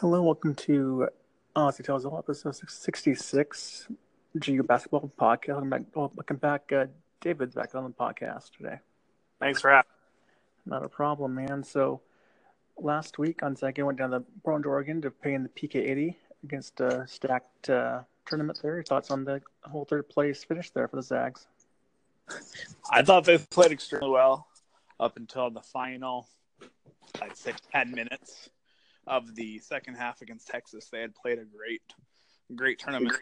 Hello, welcome to Honestly Tales All, episode 66, GU Basketball Podcast. Welcome back, welcome back uh, David's back on the podcast today. Thanks for having Not a problem, man. So, last week, Gonzaga went down to Portland, Oregon to play in the PK80 against a stacked uh, tournament there. Your thoughts on the whole third place finish there for the Zags? I thought they played extremely well up until the final, I'd say, 10 minutes of the second half against Texas. They had played a great, great tournament.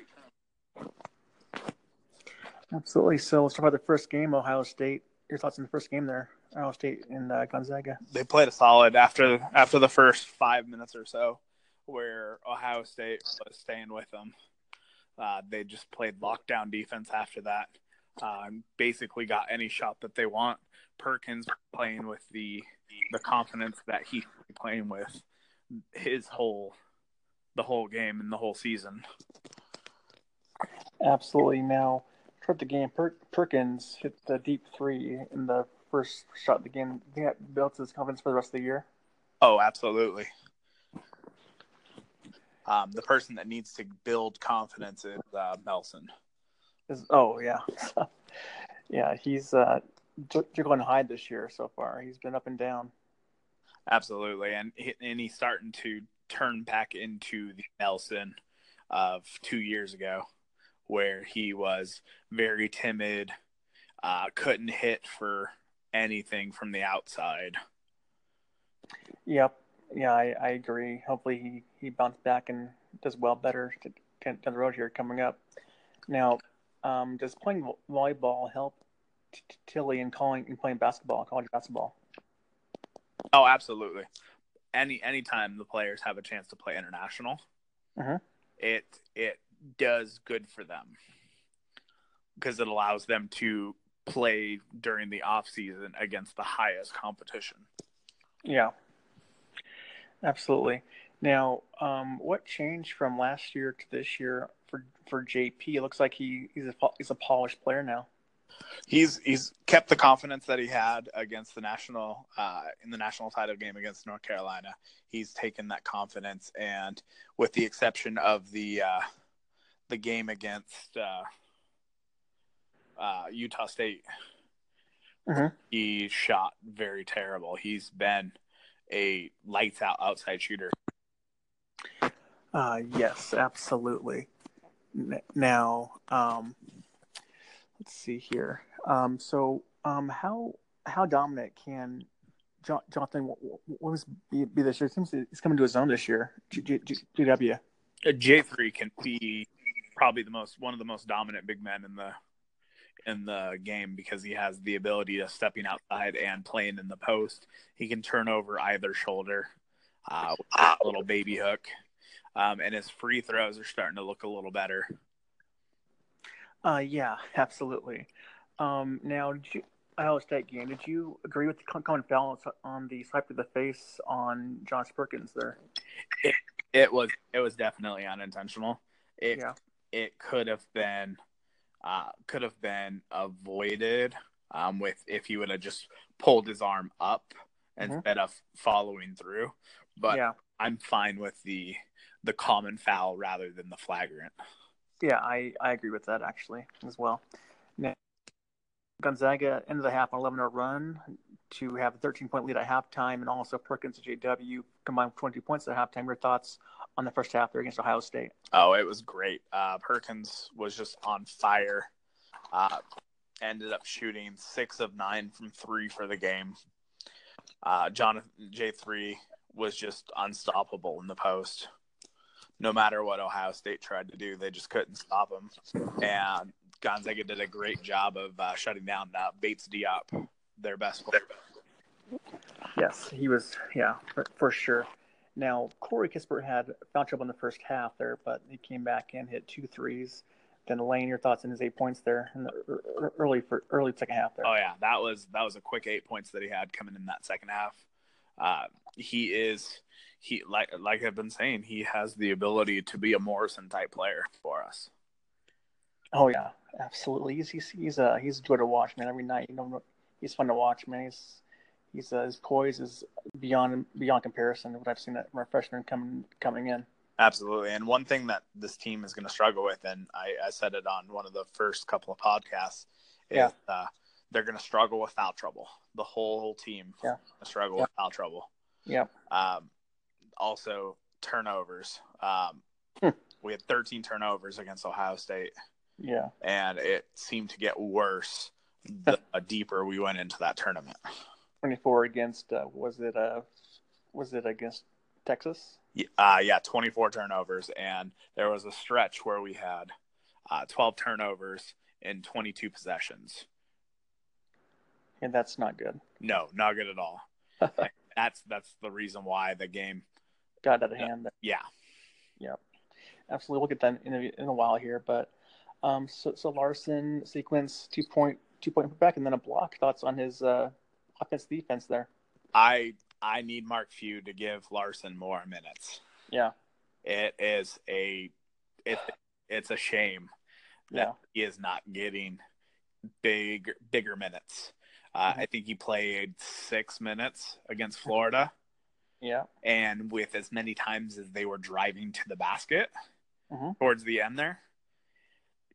Absolutely. So, let's talk about the first game, Ohio State. Your thoughts on the first game there, Ohio State and uh, Gonzaga? They played a solid after after the first five minutes or so, where Ohio State was staying with them. Uh, they just played lockdown defense after that. Uh, basically, got any shot that they want. Perkins playing with the the confidence that he's playing with his whole the whole game and the whole season. Absolutely. Now, toward the game, per- Perkins hit the deep three in the first shot of the game. I think that built his confidence for the rest of the year. Oh, absolutely. Um, the person that needs to build confidence is uh, Melson. Is, oh yeah, yeah. He's uh, Jekyll and Hyde this year so far. He's been up and down. Absolutely, and and he's starting to turn back into the Melson of two years ago, where he was very timid, uh, couldn't hit for anything from the outside. Yep, yeah, I, I agree. Hopefully, he he bounced back and does well better to, down the road here coming up. Now, um, does playing volleyball help Tillie in calling in playing basketball, college basketball? Oh, absolutely. Any anytime the players have a chance to play international, Mhm. it it does good for them because it allows them to play during the off season against the highest competition. Yeah, absolutely. Now, um, what changed from last year to this year for for JP? It looks like he he's a he's a polished player now. He's he's kept the confidence that he had against the national uh, in the national title game against North Carolina. He's taken that confidence, and with the exception of the uh, the game against uh, uh, Utah State, Mhm. he shot very terrible. He's been a lights out outside shooter. Uh, yes, absolutely. N- Now, um, let's see here. Um, so, um, how how dominant can Jo- Jonathan was be, be this year? It seems he's coming to his own this year. G- GW. J three can be probably the most one of the most dominant big men in the in the game because he has the ability to stepping outside and playing in the post. He can turn over either shoulder uh, with a little baby hook, um, and his free throws are starting to look a little better. Uh, yeah, absolutely. Um, now, did you, Iowa State game, did you agree with the common balance on the swipe to the face on Josh Perkins there? It was it was definitely unintentional. It Yeah. it could have been uh, could have been avoided um, with if he would have just pulled his arm up instead of following through. But yeah, I'm fine with the the common foul rather than the flagrant. Yeah, I, I agree with that actually as well. Now, Gonzaga ended the half on 11 0 run to have a 13 point lead at halftime, and also Perkins and JW combined 20 points at halftime. Your thoughts on the first half there against Ohio State? Oh, it was great. Uh, Perkins was just on fire. Uh, ended up shooting six of nine from three for the game. Uh, Jonathan J three was just unstoppable in the post. No matter what Ohio State tried to do, they just couldn't stop him. And Gonzaga did a great job of uh, shutting down uh, Bates Diop, their best player. Yes, he was. Yeah, for, for sure. Now Corey Kispert had foul trouble in the first half there, but he came back and hit two threes. Then Lane, your thoughts on his eight points there in the early for early second half there? Oh yeah, that was that was a quick eight points that he had coming in that second half. Uh, he is he like like I've been saying, he has the ability to be a Morrison type player for us. Oh yeah, absolutely. He's he's he's uh he's good to watch, man. Every night, you know, he's fun to watch, man. He's he's uh, his poise is beyond beyond comparison to what I've seen from a freshman coming coming in. Absolutely. And one thing that this team is going to struggle with, and I, I, said it on one of the first couple of podcasts, is yeah. uh, they're going to struggle with foul trouble. The whole team yeah. struggle yeah. with foul trouble. Yeah. Um, also, turnovers. Um, hmm. we had 13 turnovers against Ohio State. Yeah. And it seemed to get worse the deeper we went into that tournament. 24 against, uh, was it, uh, was it against Texas? Uh, yeah, 24 turnovers. And there was a stretch where we had uh, 12 turnovers in 22 possessions. And that's not good. No, not good at all. that's that's the reason why the game got out of hand. Yeah. Yep. Absolutely. We'll get that in a, in a while here, but um, so so Larsen sequence two point two point back and then a block. Thoughts on his uh, offense defense there? I I need Mark Few to give Larsen more minutes. Yeah. It is a it it's a shame that yeah. he is not getting big bigger minutes. Uh, mm-hmm. I think he played six minutes against Florida. Yeah. And with as many times as they were driving to the basket mm-hmm. towards the end there,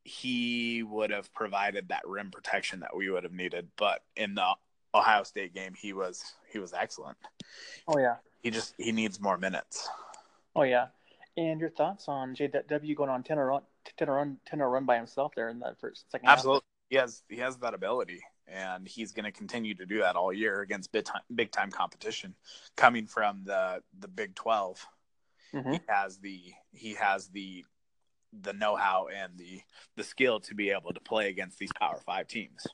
he would have provided that rim protection that we would have needed. But in the Ohio State game, he was he was excellent. Oh yeah. He just he needs more minutes. Oh yeah. And your thoughts on JW going on 10 or run, 10 or run, 10 or run by himself there in that first second Absolutely. Half? He has he has that ability and he's going to continue to do that all year against big time big time competition coming from the the Big 12. Mm-hmm. He has the he has the the know-how and the the skill to be able to play against these Power 5 teams.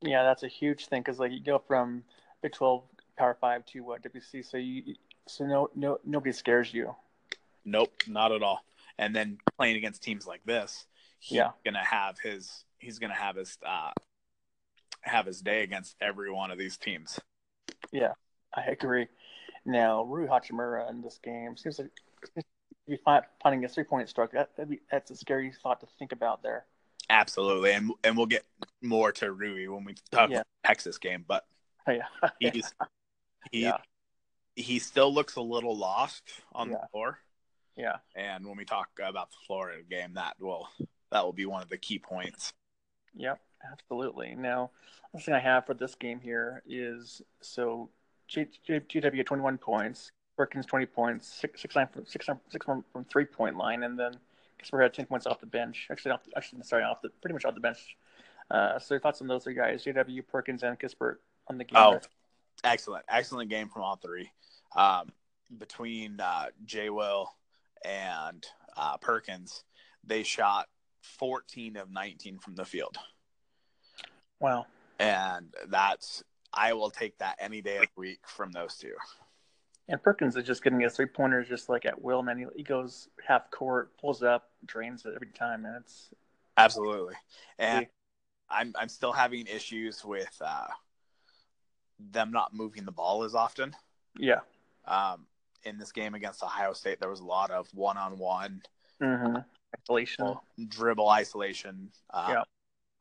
Yeah, that's a huge thing cuz like you go from Big 12 Power 5 to what WC so you so no no nobody scares you. Nope, not at all. And then playing against teams like this, he's yeah. going to have his he's going to have his uh, have his day against every one of these teams. Yeah, I agree. Now, Rui Hachimura in this game seems like be finding a three point stroke. That be, that's a scary thought to think about there. Absolutely, and and we'll get more to Rui when we talk yeah. about Texas game, but oh, yeah, he's he yeah. he still looks a little lost on yeah. the floor. Yeah, and when we talk about the Florida game, that will that will be one of the key points. Yep, absolutely. Now, the thing I have for this game here is so GW 21 points, Perkins 20 points, six, six, nine from, six, six from, from three point line, and then Kispert had 10 points off the bench. Actually, off, actually sorry, off the pretty much off the bench. Uh, so, your thoughts on those three guys, JW, Perkins, and Kispert on the game? Oh, excellent, excellent game from all three. Um, between uh, Jay Will and uh, Perkins, they shot 14 of 19 from the field. Wow. And that's, I will take that any day of the week from those two. And Perkins is just getting his three pointers just like at will, man. He, he goes half court, pulls up, drains it every time, man. It's absolutely. And I'm I'm still having issues with uh, them not moving the ball as often. Yeah. Um, in this game against Ohio State, there was a lot of one-on-one mm-hmm. isolation, dribble isolation. Uh, yeah.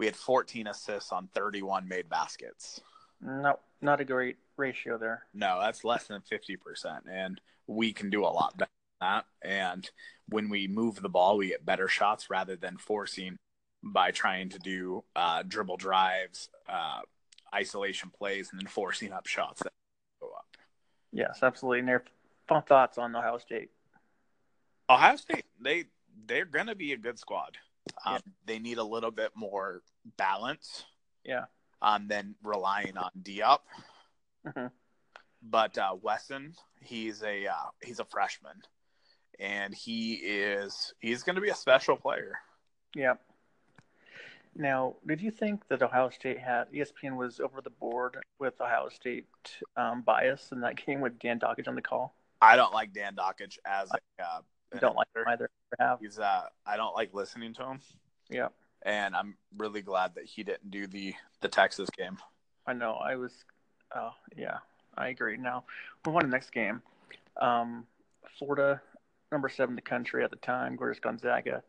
We had 14 assists on 31 made baskets. No, not a great ratio there. No, that's less than 50%. And we can do a lot better than that. And when we move the ball, we get better shots rather than forcing by trying to do uh, dribble drives, uh, isolation plays, and then forcing up shots that go up. Yes, absolutely. And their fun thoughts on Ohio State. Ohio State, they they're going to be a good squad. Um, yeah. They need a little bit more balance. Yeah. Um, than relying on Diop. Mm-hmm. But uh, Wesson, he's a uh, he's a freshman, and he is he's going to be a special player. Yeah. Now, did you think that Ohio State had ESPN was over the board with Ohio State um, bias in that game with Dan Dakich on the call? I don't like Dan Dakich as a. Uh, don't like him either. Have. He's uh, I don't like listening to him. Yeah. And I'm really glad that he didn't do the the Texas game. I know. I was. Oh yeah, I agree. Now, we won the next game. Um, Florida, number seven in the country at the time. Gorgeous Gonzaga,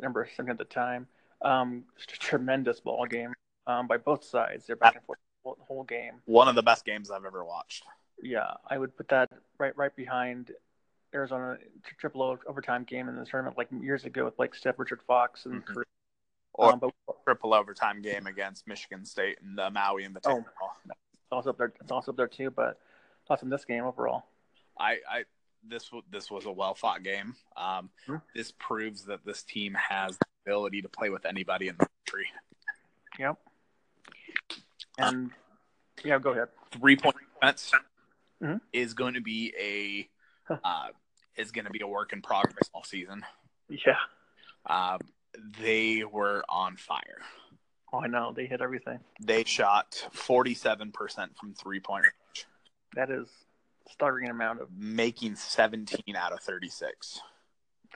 number seven at the time. Um, tremendous ball game um, by both sides. They're back and forth whole, whole game. One of the best games I've ever watched. Yeah, I would put that right right behind Arizona triple overtime game in the tournament like years ago with like Steph Richard Fox and Mhm. Kareem. Or Um, but triple overtime game against Michigan State and the Maui Invitational. it's also up there. It's also up there too. But thoughts on this game overall? I, I this this was a well fought game. Um, Mhm. This proves that this team has the ability to play with anybody in the country. Yep. And yeah, go ahead. Three point defense Mhm. is going to be a uh, is going to be a work in progress all season. Yeah. Um, they were on fire. Oh, I know they hit everything. They shot forty seven percent from three point range, That is staggering amount of. making seventeen out of thirty six.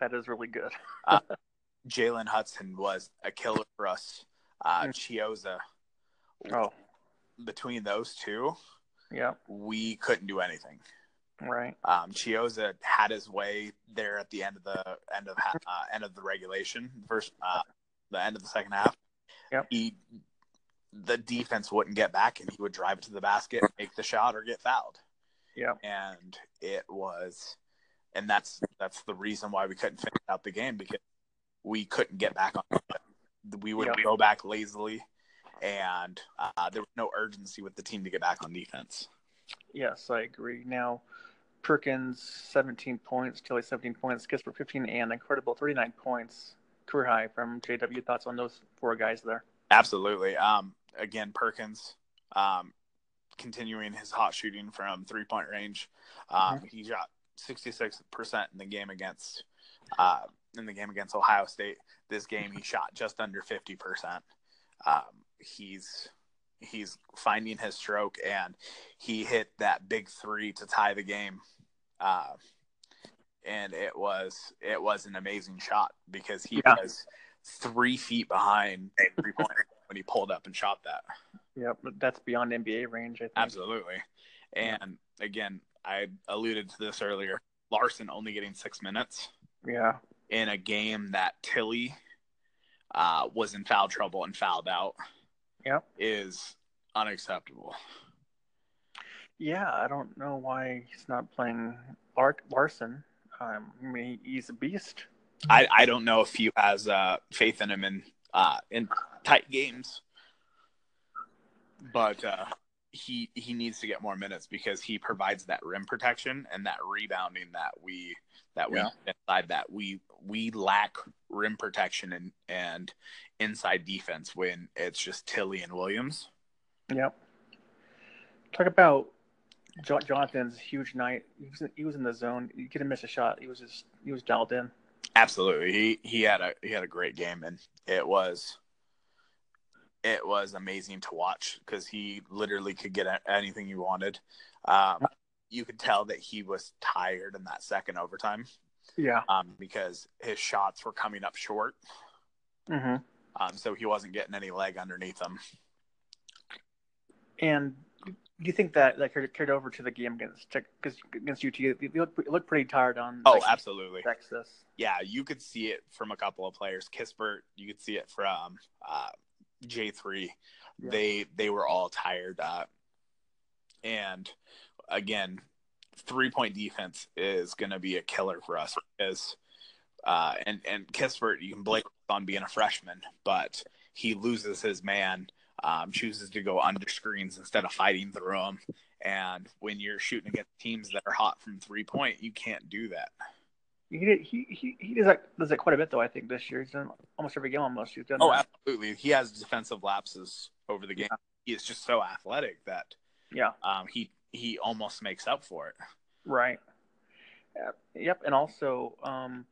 That is really good. Jalen Hudson was a killer for us. Uh. Chiozza, Oh, between those two, yeah. we couldn't do anything. Right. Um, Chiozza had his way there at the end of the end of ha- uh, end of the regulation, first uh, the end of the second half. Yep. He the defense wouldn't get back, and he would drive it to the basket, make the shot, or get fouled. Yeah. And it was, and that's that's the reason why we couldn't finish out the game because we couldn't get back on. it. We would Yep. go back lazily, and uh, there was no urgency with the team to get back on defense. Yes, I agree. Now, Perkins, 17 points, Kelly, 17 points, Kispert, 15, and incredible 39 points, career high from JW. Thoughts on those four guys there? Absolutely. Um, again, Perkins, um, continuing his hot shooting from three point range. Um, He shot sixty six percent in the game against uh, in the game against Ohio State. This game, he shot just under fifty percent. Um, he's he's finding his stroke, and he hit that big three to tie the game. Uh, and it was it was an amazing shot because he Yeah. was three feet behind three point when he pulled up and shot that. Yeah, but that's beyond NBA range, I think. Absolutely. And again, I alluded to this earlier. Larsen only getting six minutes Yeah. in a game that Tillie uh, was in foul trouble and fouled out Yep. is unacceptable. Yeah, I don't know why he's not playing Lar- Larsen. Um, I mean, he's a beast. I, I don't know if he has uh, faith in him in uh, in tight games, but uh, he he needs to get more minutes because he provides that rim protection and that rebounding that we that we Yeah. inside that we we lack rim protection and and inside defense when it's just Tillie and Williams. Yep. Talk about jo- Jonathan's huge night. He was, in, he was in the zone. He couldn't miss a shot. He was just he was dialed in. Absolutely, he he had a he had a great game, and it was it was amazing to watch because he literally could get anything he wanted. Um, you could tell that he was tired in that second overtime Yeah. um, because his shots were coming up short, hmm um, so he wasn't getting any leg underneath him. And do you think that that carried, carried over to the game against because against UT? You look, you look pretty tired on. Oh, absolutely. Texas. yeah, you could see it from a couple of players. Kispert, you could see it from uh, J three. Yeah. They they were all tired, uh, and again, three point defense is going to be a killer for us because uh, and and Kispert, you can blame on being a freshman, but he loses his man, um, chooses to go under screens instead of fighting through them. And when you're shooting against teams that are hot from three point, you can't do that. He did, he he he does that does that quite a bit though. I think this year he's done almost every game almost. He's done. Oh, that. absolutely. He has defensive lapses over the game. He is just so athletic that yeah. um, he he almost makes up for it. Right. Yep. And also, um,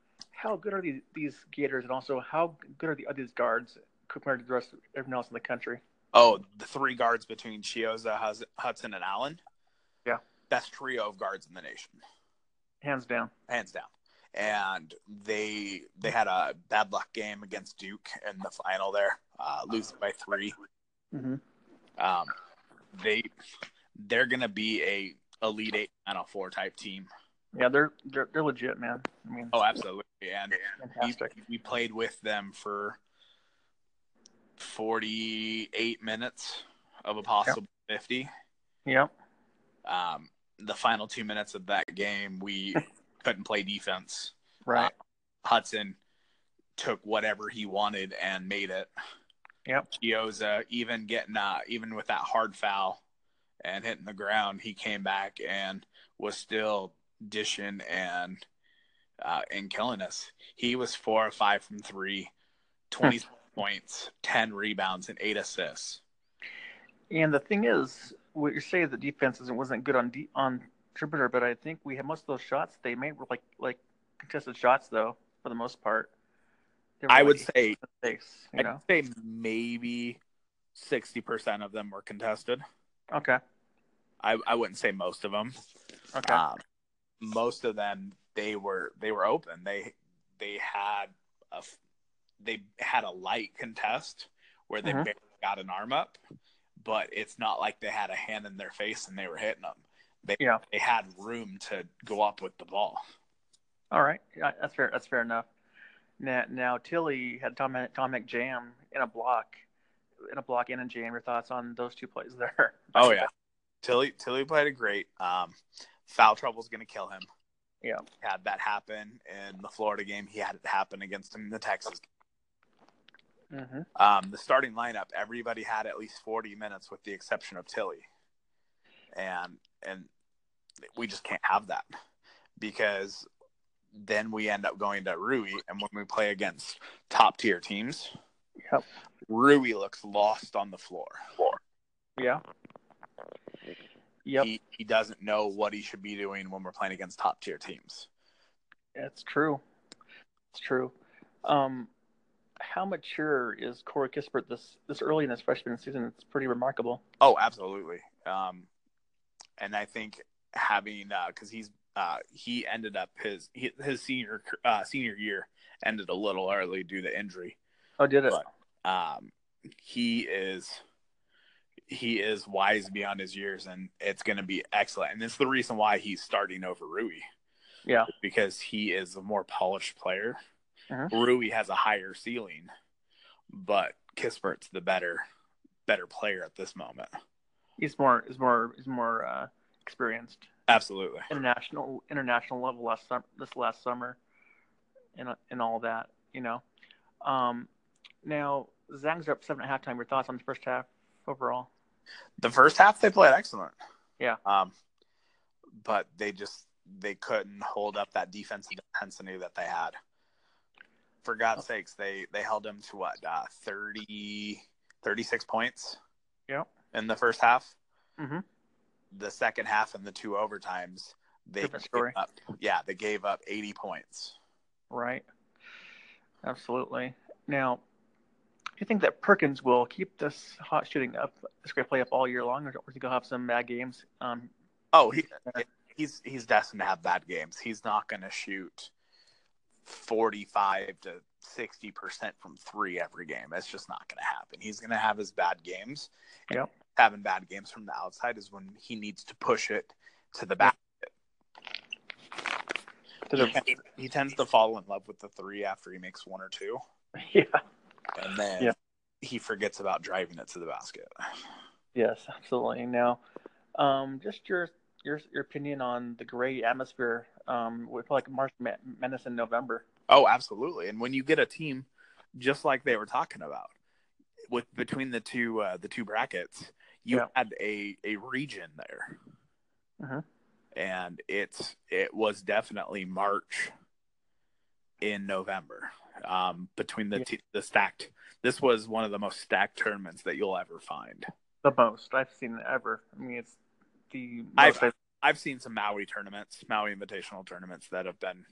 how good are these these Gators, and also how good are the these guards compared to the rest of everyone else in the country? Oh, the three guards between Chiozza, Hudson, and Allen. Yeah. best trio of guards in the nation, Hands down. hands down. And they they had a bad luck game against Duke in the final there, uh, losing by three. Mm-hmm. Um, they they're gonna be a elite eight final four type team. Yeah, they're they're they're legit, man. I mean, Oh, absolutely. And we, we played with them for 48 minutes of a possible 50. Yep. Um, the final two minutes of that game, we couldn't play defense. Right. Uh, Hudson took whatever he wanted and made it. Yep. Chiozza, even getting uh, even with that hard foul and hitting the ground, he came back and was still dishing and uh, and killing us. He was four or five from three, 20 points, 10 rebounds, and eight assists. And the thing is, what you're saying the defense isn't wasn't good on de- on Jupiter, but I think we had most of those shots they made were like like contested shots though for the most part. I like would say you I'd know. say maybe sixty percent of them were contested. Okay. I, I wouldn't say most of them. Okay. Um, most of them they were they were open. They they had a they had a light contest where they barely got an arm up, but it's not like they had a hand in their face and they were hitting them. They Yeah. they had room to go up with the ball. All right. That's fair. That's fair enough. Now, now Tillie had Tom Tom Jam in a block, in a block and a jam. Your thoughts on those two plays there? Oh yeah, Tillie Tillie played a great. Um, foul trouble's gonna kill him. Yeah. had that happen in the Florida game. He had it happen against him in the Texas. Mm-hmm. Um, the starting lineup, everybody had at least 40 minutes with the exception of Tillie. And and we just can't have that because then we end up going to Rui and when we play against top tier teams, Yep. Rui looks lost on the floor. Yeah. Yep. He he doesn't know what he should be doing when we're playing against top tier teams. It's true. It's true. Um, how mature is Corey Kispert this this early in his freshman season? It's pretty remarkable. Oh, absolutely. Um, and I think having because he's uh, he ended up his his senior uh, senior year ended a little early due to injury. Oh, did it? But- Um, he is he is wise beyond his years, and it's going to be excellent. And it's the reason why he's starting over Rui Yeah. because he is a more polished player. Mhm. Rui has a higher ceiling, but Kispert's the better better player at this moment. He's more is more is more uh, experienced. Absolutely. International international level last summer this last summer, and and all that. You know. Um, now Zags are up seven at halftime. Your thoughts on the first half overall? The first half they played excellent. Yeah. Um, but they just they couldn't hold up that defensive intensity that they had. For God's sakes, they they held them to what uh, 30, 36 points. Yep. In the first half, Mhm. the second half and the two overtimes, they Different story. up. Yeah, they gave up eighty points. Right. Absolutely. Now, you think that Perkins will keep this hot shooting up, this great play up all year long, or or think he'll have some bad games? Um, Oh, he he's he's destined to have bad games. He's not going to shoot forty five to sixty percent from three every game. That's just not going to happen. He's going to have his bad games. Yep. Having bad games from the outside is when he needs to push it to the back. He he tends to fall in love with the three after he makes one or two, yeah. And then Yeah. he forgets about driving it to the basket. Yes, absolutely. Now, um, just your your your opinion on the great atmosphere um, with like March Ma- Madness in November. Oh, absolutely. And when you get a team just like they were talking about, with between the two uh, the two brackets, you Yeah. had a a region there, Mhm. and it's it was definitely March in November um, between the Yeah. t- the stacked. This was one of the most stacked tournaments that you'll ever find. The most I've seen ever. I mean, it's the I've- most I've, I've seen some Maui tournaments, Maui Invitational tournaments that have been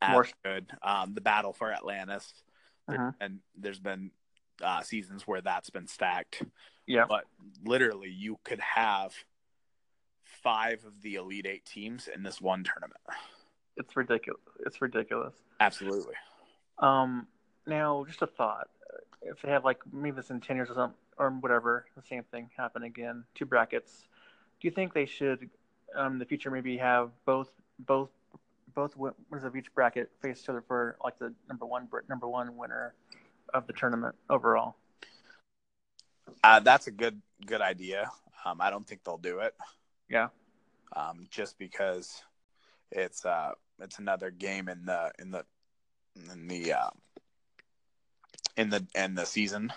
as More- good. Um, the Battle for Atlantis, Mhm. and there's been uh, seasons where that's been stacked. yeah. But literally, you could have five of the Elite Eight teams in this one tournament. It's ridiculous. It's ridiculous. Absolutely. Um, now, just a thought: if they have like maybe this in ten years or something, or whatever, the same thing happen again, two brackets. Do you think they should, um, in the future, maybe have both both both winners of each bracket face each other for like the number one number one winner of the tournament overall? Uh, that's a good good idea. Um, I don't think they'll do it. Yeah. Um, just because it's uh it's another game in the in the in the uh, in the in the season.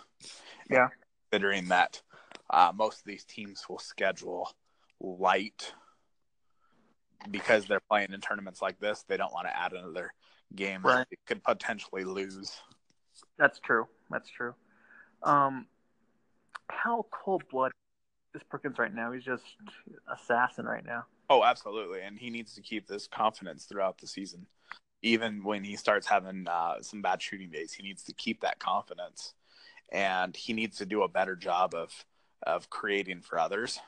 Yeah. Considering that uh, most of these teams will schedule light because they're playing in tournaments like this, they don't want to add another game Right. that they could potentially lose. That's true. That's true. Um, how cold blooded is Perkins right now? He's just assassin right now. Oh, absolutely, and he needs to keep this confidence throughout the season. Even when he starts having uh, some bad shooting days, he needs to keep that confidence, and he needs to do a better job of of creating for others.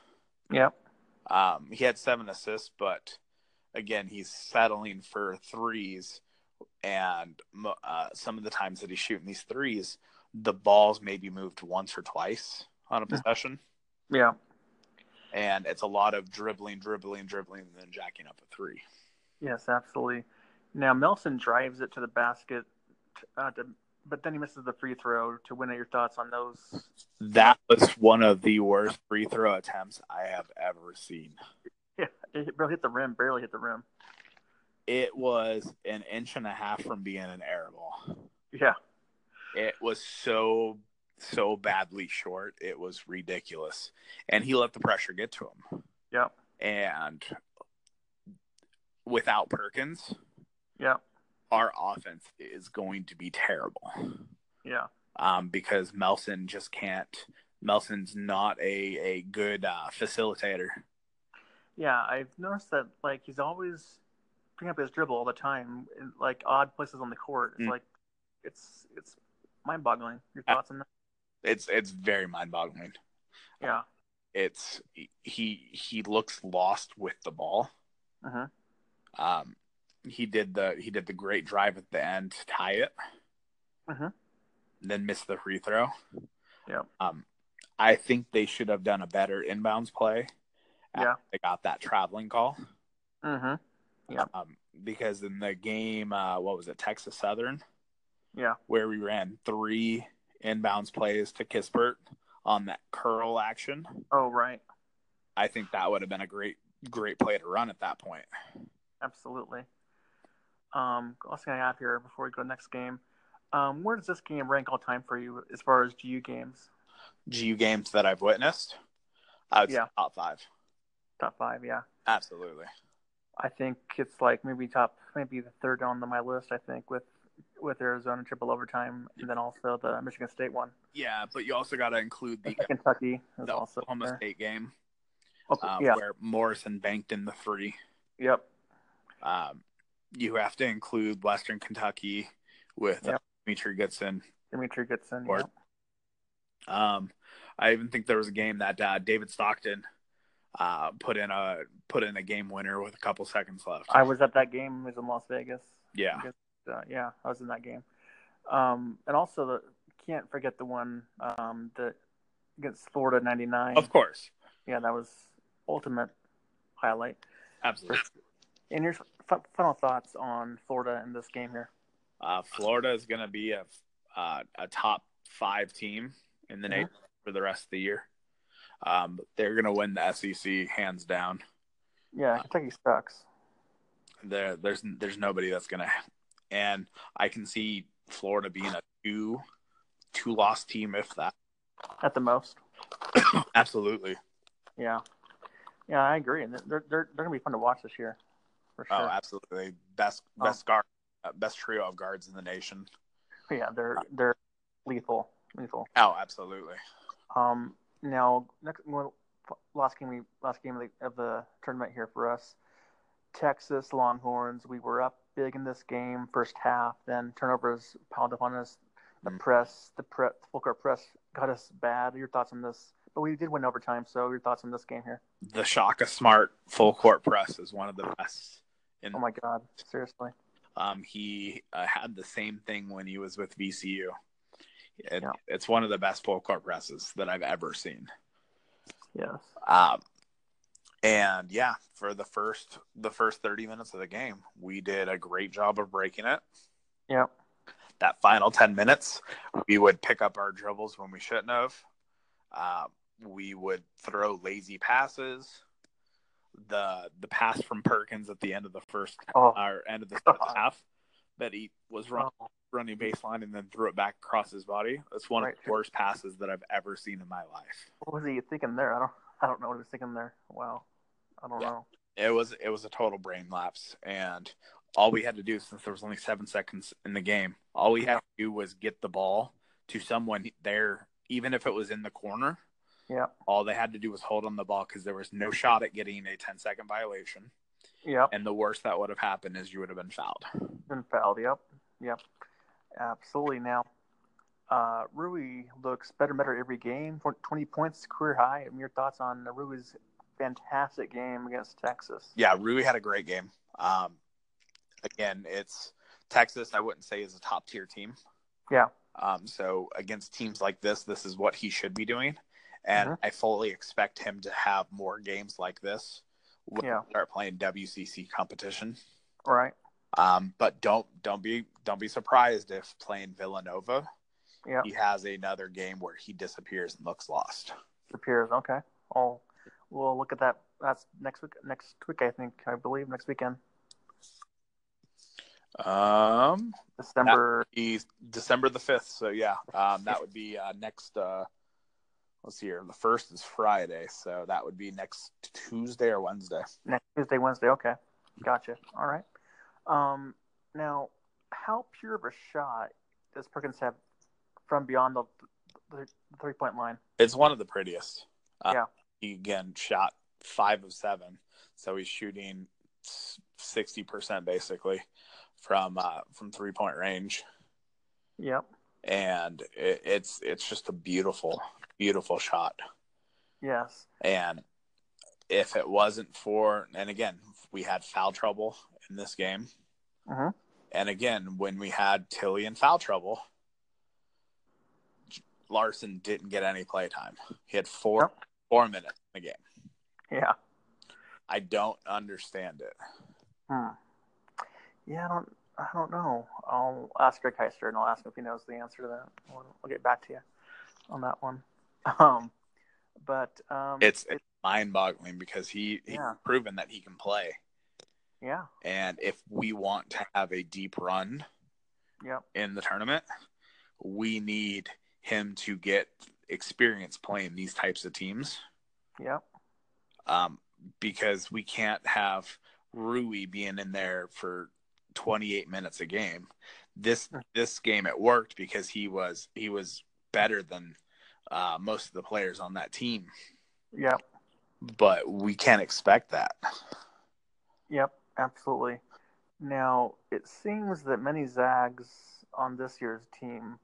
Yep. Um, he had seven assists, but again, he's settling for threes, and uh, some of the times that he's shooting these threes, the balls maybe moved once or twice on a possession, Yeah. and it's a lot of dribbling, dribbling, dribbling, and then jacking up a three. Yes, absolutely. Now Melson drives it to the basket, uh, to, but then he misses the free throw to win. It. Your thoughts on those? That was one of the worst free throw attempts I have ever seen. Yeah, it barely hit the rim. Barely hit the rim. It was an inch and a half from being an air ball. Yeah. It was so so badly short. It was ridiculous. And he let the pressure get to him. Yeah. And without Perkins, Yeah. our offense is going to be terrible. Yeah. Um, because Melson just can't Melson's not a, a good uh, facilitator. Yeah, I've noticed that like he's always bringing up his dribble all the time in like odd places on the court. It's Mm. like it's it's mind boggling. Your Uh, thoughts on that? It's it's very mind boggling. Yeah. It's he he looks lost with the ball. Uh-huh. Um, he did the he did the great drive at the end to tie it, Mhm. then missed the free throw. Yep. Um, I think they should have done a better inbounds play. Yeah. they got that traveling call. Mm-hmm. Yeah. Um, because in the game, uh, what was it, Texas Southern, Yeah. where we ran three inbounds plays to Kispert on that curl action. Oh right. I think that would have been a great great play to run at that point. Absolutely. Um, last thing I have here before we go to the next game. Um, where does this game rank all time for you as far as GU games? GU games that I've witnessed, I would Yeah. top five. Top five, yeah. Absolutely. I think it's like maybe top, maybe the third on the, my list. I think with with Arizona triple overtime, and then also the Michigan State one. Yeah, but you also got to include the, Kentucky the also Oklahoma there. State game Okay, um, yeah. where Morrison banked in the three. Yep. Um, you have to include Western Kentucky with uh, Demetri Goodson. Demetri Goodson. Or- Yep. Um, I even think there was a game that uh, David Stockton uh, put in a put in a game winner with a couple seconds left. I was at that game. It was in Las Vegas. yeah, Uh, yeah, I was in that game. Um, and also the can't forget the one um, that against Florida '99. of course, Yeah, that was ultimate highlight. absolutely. And your f- final thoughts on Florida in this game here? Uh, Florida is going to be a uh, a top five team in the Mhm. nation for the rest of the year. Um, they're going to win the SEC hands down. Yeah, Kentucky sucks. There, there's there's nobody that's going to, and I can see Florida being a two two loss team if that. At the most. Absolutely. Yeah. Yeah, I agree. And they're they're they're gonna be fun to watch this year, for sure. Oh, absolutely. Best Oh. best guard, uh, best trio of guards in the nation. yeah, they're they're lethal, lethal. Oh, absolutely. Um, now next well, last game we last game of the, of the tournament here for us, Texas Longhorns. We were up big in this game first half. Then turnovers piled up on us. The Mm. press, the press, full court press got us bad. Your thoughts on this? But we did win overtime. So your thoughts on this game here? The Shaka Smart full court press is one of the best. In, Oh my God, seriously. um, he uh, had the same thing when he was with VCU. It, Yeah. It's one of the best full court presses that I've ever seen. Yes. Um, and yeah, for the first the first thirty minutes of the game, we did a great job of breaking it. Yep. That final ten minutes, we would pick up our dribbles when we shouldn't have. Um, we would throw lazy passes. The the pass from Perkins at the end of the first Oh, or end of the half that he was run, oh, running baseline and then threw it back across his body. That's one Right. of the worst passes that I've ever seen in my life. what was he thinking there? I don't. I don't know what he was thinking there. Wow. I don't Yeah. know. It was it was a total brain lapse, and all we had to do since there was only seven seconds in the game, all we had to do was get the ball to someone there, even if it was in the corner. Yep. All they had to do was hold on the ball because there was no shot at getting a 10 second violation. Yep. And the worst that would have happened is you would have been fouled. Been fouled. Yep. Yep. Absolutely. Now, uh, Rui looks better and better every game. 20 points, career high. And your thoughts on Rui's fantastic game against Texas? Yeah, Rui had a great game. Um, again, it's Texas, I wouldn't say is a top tier team. Yeah. Um, so against teams like this, this is what he should be doing. And Mhm. I fully expect him to have more games like this when Yeah. start playing WCC competition. Right. Um, but don't don't be don't be surprised if playing Villanova, Yeah. he has another game where he disappears and looks lost. Appears. Okay. Oh, we'll look at that. That's next week. Next week, I think. I believe next weekend, Um, December. December the fifth. So yeah, um, that would be uh, next. Uh, let's see here. The first is Friday, so that would be next Tuesday or Wednesday. next Tuesday, Wednesday. Okay, gotcha. All right. Um, now, how pure of a shot does Perkins have from beyond the, the three point line? It's one of the prettiest. Uh, Yeah. He again shot five of seven, so he's shooting sixty percent basically from uh, from three point range, Yep. and it, it's it's just a beautiful beautiful shot. Yes. And if it wasn't for, and again, we had foul trouble in this game. hmm And again, when we had Tillie in foul trouble, Larsen didn't get any play time. He had four Yep. four minutes in the game. Yeah. I don't understand it. Hmm. Yeah, I don't. I don't know. I'll ask Greg Heister and I'll ask him if he knows the answer to that. I'll, I'll get back to you on that one. Um, but um, It's, it's mind boggling because he he's Yeah. proven that he can play. yeah. And if we want to have a deep run Yep. in the tournament, we need him to get experience playing these types of teams. Yep. um, because we can't have Rui being in there for 28 minutes a game. This this game it worked because he was he was better than uh, most of the players on that team, Yep. but we can't expect that. Yep, absolutely. Now, it seems that many Zags on this year's team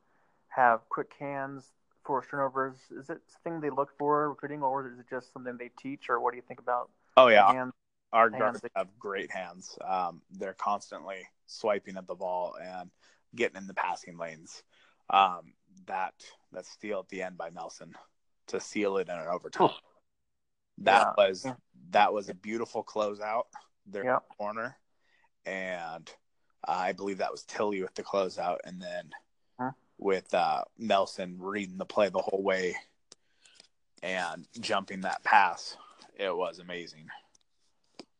have quick hands, forced turnovers. Is it something they look for recruiting, or is it just something they teach, or what do you think about Oh yeah, hands? our hands. guards have great hands. Um, they're constantly swiping at the ball and getting in the passing lanes. Um, that that steal at the end by Melson to seal it in an overtime. That Yeah. was Yeah. that was a beautiful closeout. Their Yep. corner, and uh, I believe that was Tillie with the closeout, and then Huh. with uh, Melson reading the play the whole way and jumping that pass. It was amazing.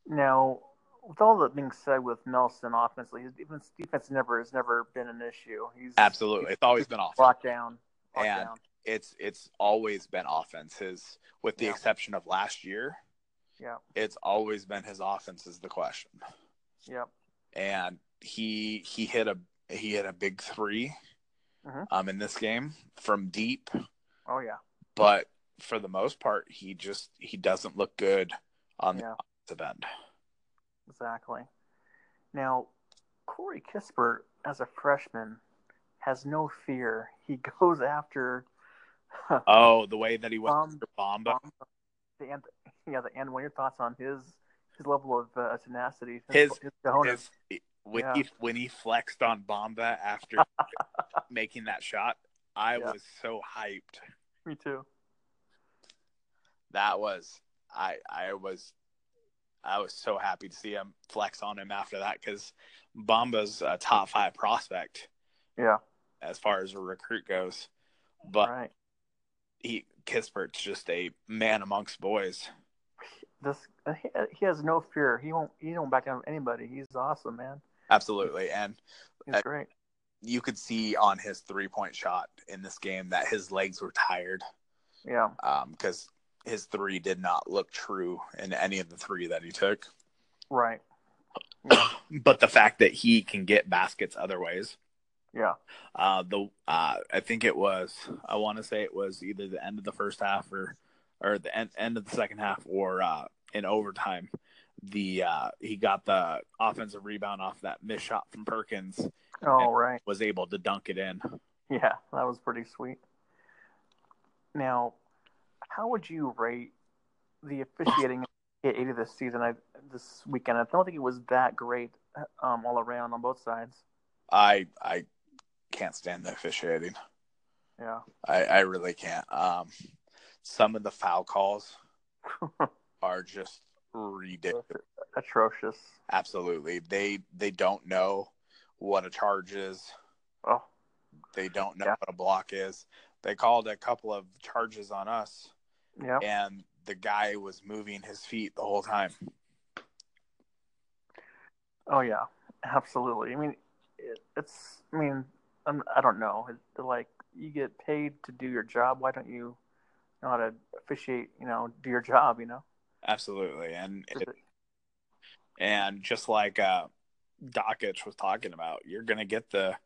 Now, with all that being said, with Melson offensively, his defense, defense never has never been an issue. He's Absolutely, it's always been off. locked down. Locked And- down. It's it's always been offense. His, with the Yeah. exception of last year, Yep. it's always been his offense is the question. Yep. And he he hit a he hit a big 3 Mhm. um in this game from deep, Oh yeah. but for the most part, he just he doesn't look good on the Yeah. offensive end. Exactly. Now, Corey Kispert, as a freshman, has no fear. He goes after Oh, the way that he went Um, after Bamba. Bamba. The end, yeah, the end. What are your thoughts on his his level of uh, tenacity? His- his cojones? His, when Yeah. he when he flexed on Bamba after making that shot, I Yeah. was so hyped. Me too. That was I I was I was so happy to see him flex on him after that because Bamba's a top five prospect Yeah. as far as a recruit goes, but right. he Kispert's just a man amongst boys. This uh, he, uh, he has no fear. He won't he won't back down anybody. He's awesome, man. Absolutely, and He's Uh, great. you could see on his three point shot in this game that his legs were tired Yeah, um, because his three did not look true in any of the three that he took. right. Yeah, But the fact that he can get baskets other ways, yeah, uh, the uh, I think it was I want to say it was either the end of the first half or or the end, end of the second half or uh, in overtime. The uh, he got the offensive rebound off that miss shot from Perkins, Oh, right. was able to dunk it in. Yeah, that was pretty sweet. Now, how would you rate the officiating at 80 this season? I, this weekend, I don't think it was that great um, all around on both sides. I I can't stand the officiating. Yeah, I, I really can't. Um, some of the foul calls are just ridiculous. atrocious. Absolutely, they they don't know what a charge is. Oh, They don't know Yeah. what a block is. They called a couple of charges on us, yeah, and the guy was moving his feet the whole time. oh yeah, absolutely. I mean, it, it's. I mean, I'm, I don't know. It, like you get paid to do your job. Why don't you know how to officiate? You know, do your job. You know. Absolutely, and it- and just like uh, Dakich was talking about, you're gonna get the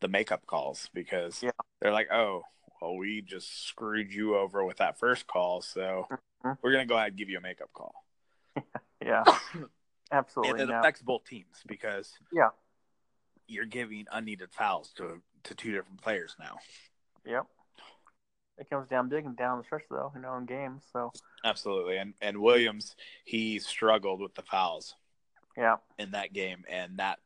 the makeup calls because Yeah. they're like, oh, well, we just screwed you over with that first call, so Mhm. we're gonna go ahead and give you a makeup call. Yeah, absolutely. and it no. affects both teams because Yeah. you're giving unneeded fouls to to two different players now. Yep. It comes down big and down the stretch, though, you know, in games. So, Absolutely, and and Williams he struggled with the fouls yeah, in that game, and that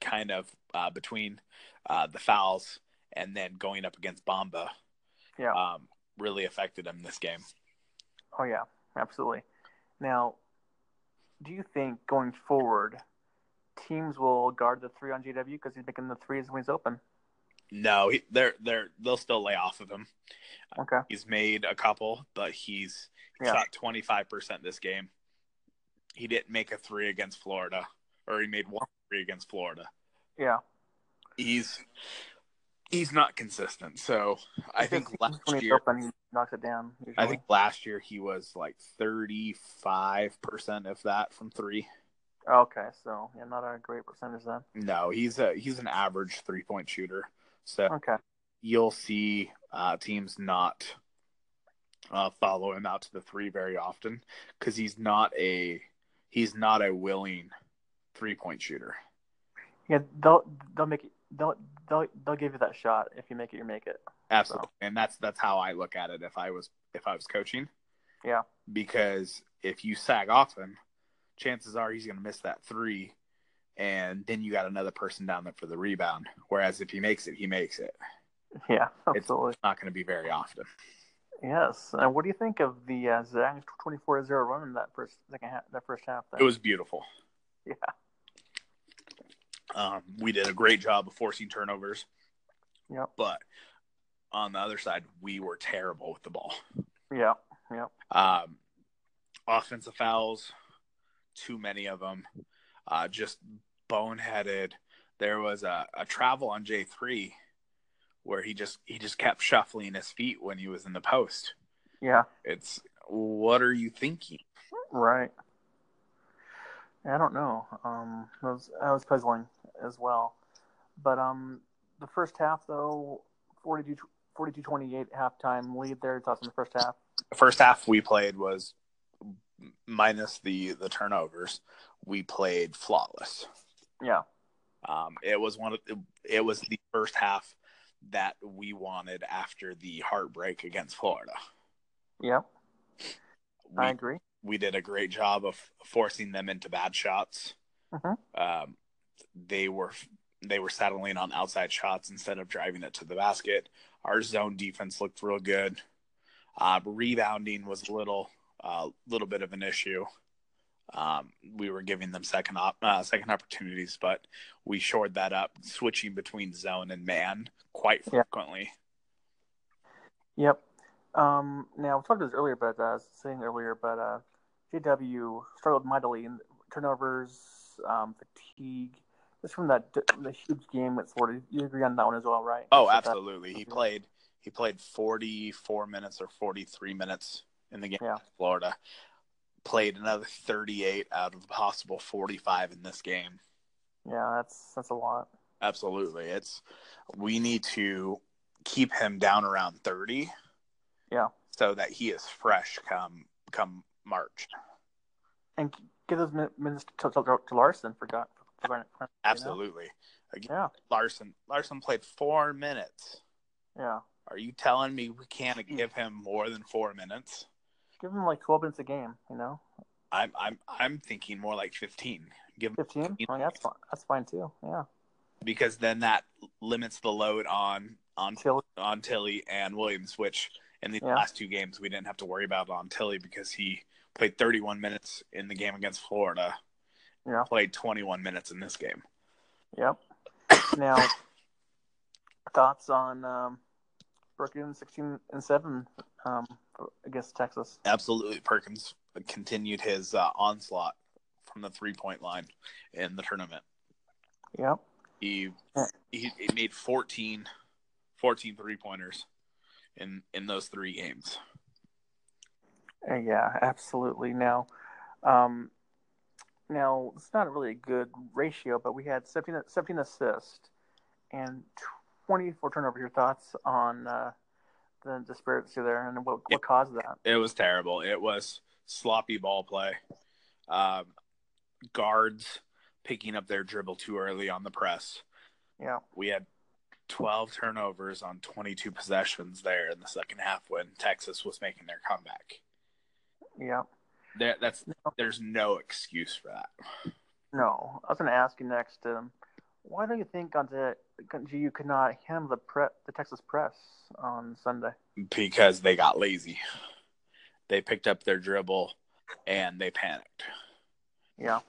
kind of uh, between uh, the fouls and then going up against Bamba, yeah. um, really affected him this game. oh, yeah, absolutely. Now, do you think going forward, teams will guard the three on JW because he's making the threes when he's open? No, he, they're they're they'll still lay off of him. Okay. He's made a couple, but he's he Yeah. shot twenty five percent this game. He didn't make a three against Florida, or he made one three against Florida. Yeah. He's he's not consistent. So I think last year, open, he knocks it down. Usually. I think last year he was like thirty five percent, of that, from three. Okay, so yeah, not a great percentage then. No, he's a he's an average three point shooter. So Okay. you'll see uh, teams not uh, follow him out to the three very often because he's not a he's not a willing three point shooter. Yeah, they'll they'll make it. They'll they'll they'll give you that shot if you make it. You make it. Absolutely, and that's that's how I look at it if I was if I was coaching. Yeah. Because if you sag off him, chances are he's going to miss that three, and then you got another person down there for the rebound. Whereas if he makes it, he makes it. Yeah, absolutely. It's not going to be very often. Yes. And what do you think of the uh, Zags 24-0 run in that first second half? That first half. Then? It was beautiful. Yeah. Um, we did a great job of forcing turnovers, Yep. but on the other side, we were terrible with the ball. Yeah. Yeah. Um, offensive fouls, too many of them, uh, just boneheaded. There was a, a travel on J three where he just he just kept shuffling his feet when he was in the post. Yeah. It's what are you thinking? Right. I don't know. Um, that was that was puzzling as well. But um, the first half though, 42 42-28 halftime lead there. Thoughts in the first half? The first half we played was minus the the turnovers. We played flawless. Yeah. Um, it was one of it was the first half that we wanted after the heartbreak against Florida. Yep. We, I agree. we did a great job of forcing them into bad shots. Mhm. Um, they were they were settling on outside shots instead of driving it to the basket. Our zone defense looked real good. Uh, rebounding was a little uh, little bit of an issue. Um, we were giving them second op- uh, second opportunities, but we shored that up, switching between zone and man quite frequently. Yep. Um, now we talked about this earlier, but uh, I was saying earlier, but uh, JW struggled mightily in turnovers, um, fatigue. Just from that the huge game with Florida, you agree on that one as well, right? Oh, So absolutely. He mhm. played he played 44 minutes or 43 minutes in the game Yeah. Florida. Played another 38 out of the possible 45 in this game. yeah, that's that's a lot. Absolutely. It's we need to keep him down around 30 Yeah, so that he is fresh come come March. and give those minutes to, to, to Larsen for Absolutely. Again, Yeah, Larsen Larsen played 4 minutes. yeah. Are you telling me we can't hmm. give him more than 4 minutes? Give him like twelve minutes a game. You know, I'm I'm I'm thinking more like 15. Give him fifteen. Mean, that's fine. That's fine too. Yeah. because then that limits the load on on Till on Tillie and Williams, which in the Yeah. last two games we didn't have to worry about on Tillie because he played 31 minutes in the game against Florida, yeah. played 21 minutes in this game. Yep. Now, thoughts on um, Perkins sixteen and seven um, against Texas? Absolutely, Perkins continued his uh, onslaught from the three point line in the tournament. Yep. He he, he made 14, 14 three pointers in in those three games. Uh, yeah, absolutely. Now, um, now it's not really a good ratio, but we had 17, 17 assists and twenty four turnover. Your thoughts on uh, the disparity there and what what caused that? It was terrible. It was sloppy ball play. Um, guards picking up their dribble too early on the press. Yeah. We had 12 turnovers on 22 possessions there in the second half when Texas was making their comeback. Yeah. There, that's there's no excuse for that No, I was going to ask you next. Um, why don't you think you could not handle the pre- the Texas press on Sunday? because they got lazy. They picked up their dribble and they panicked. Yeah.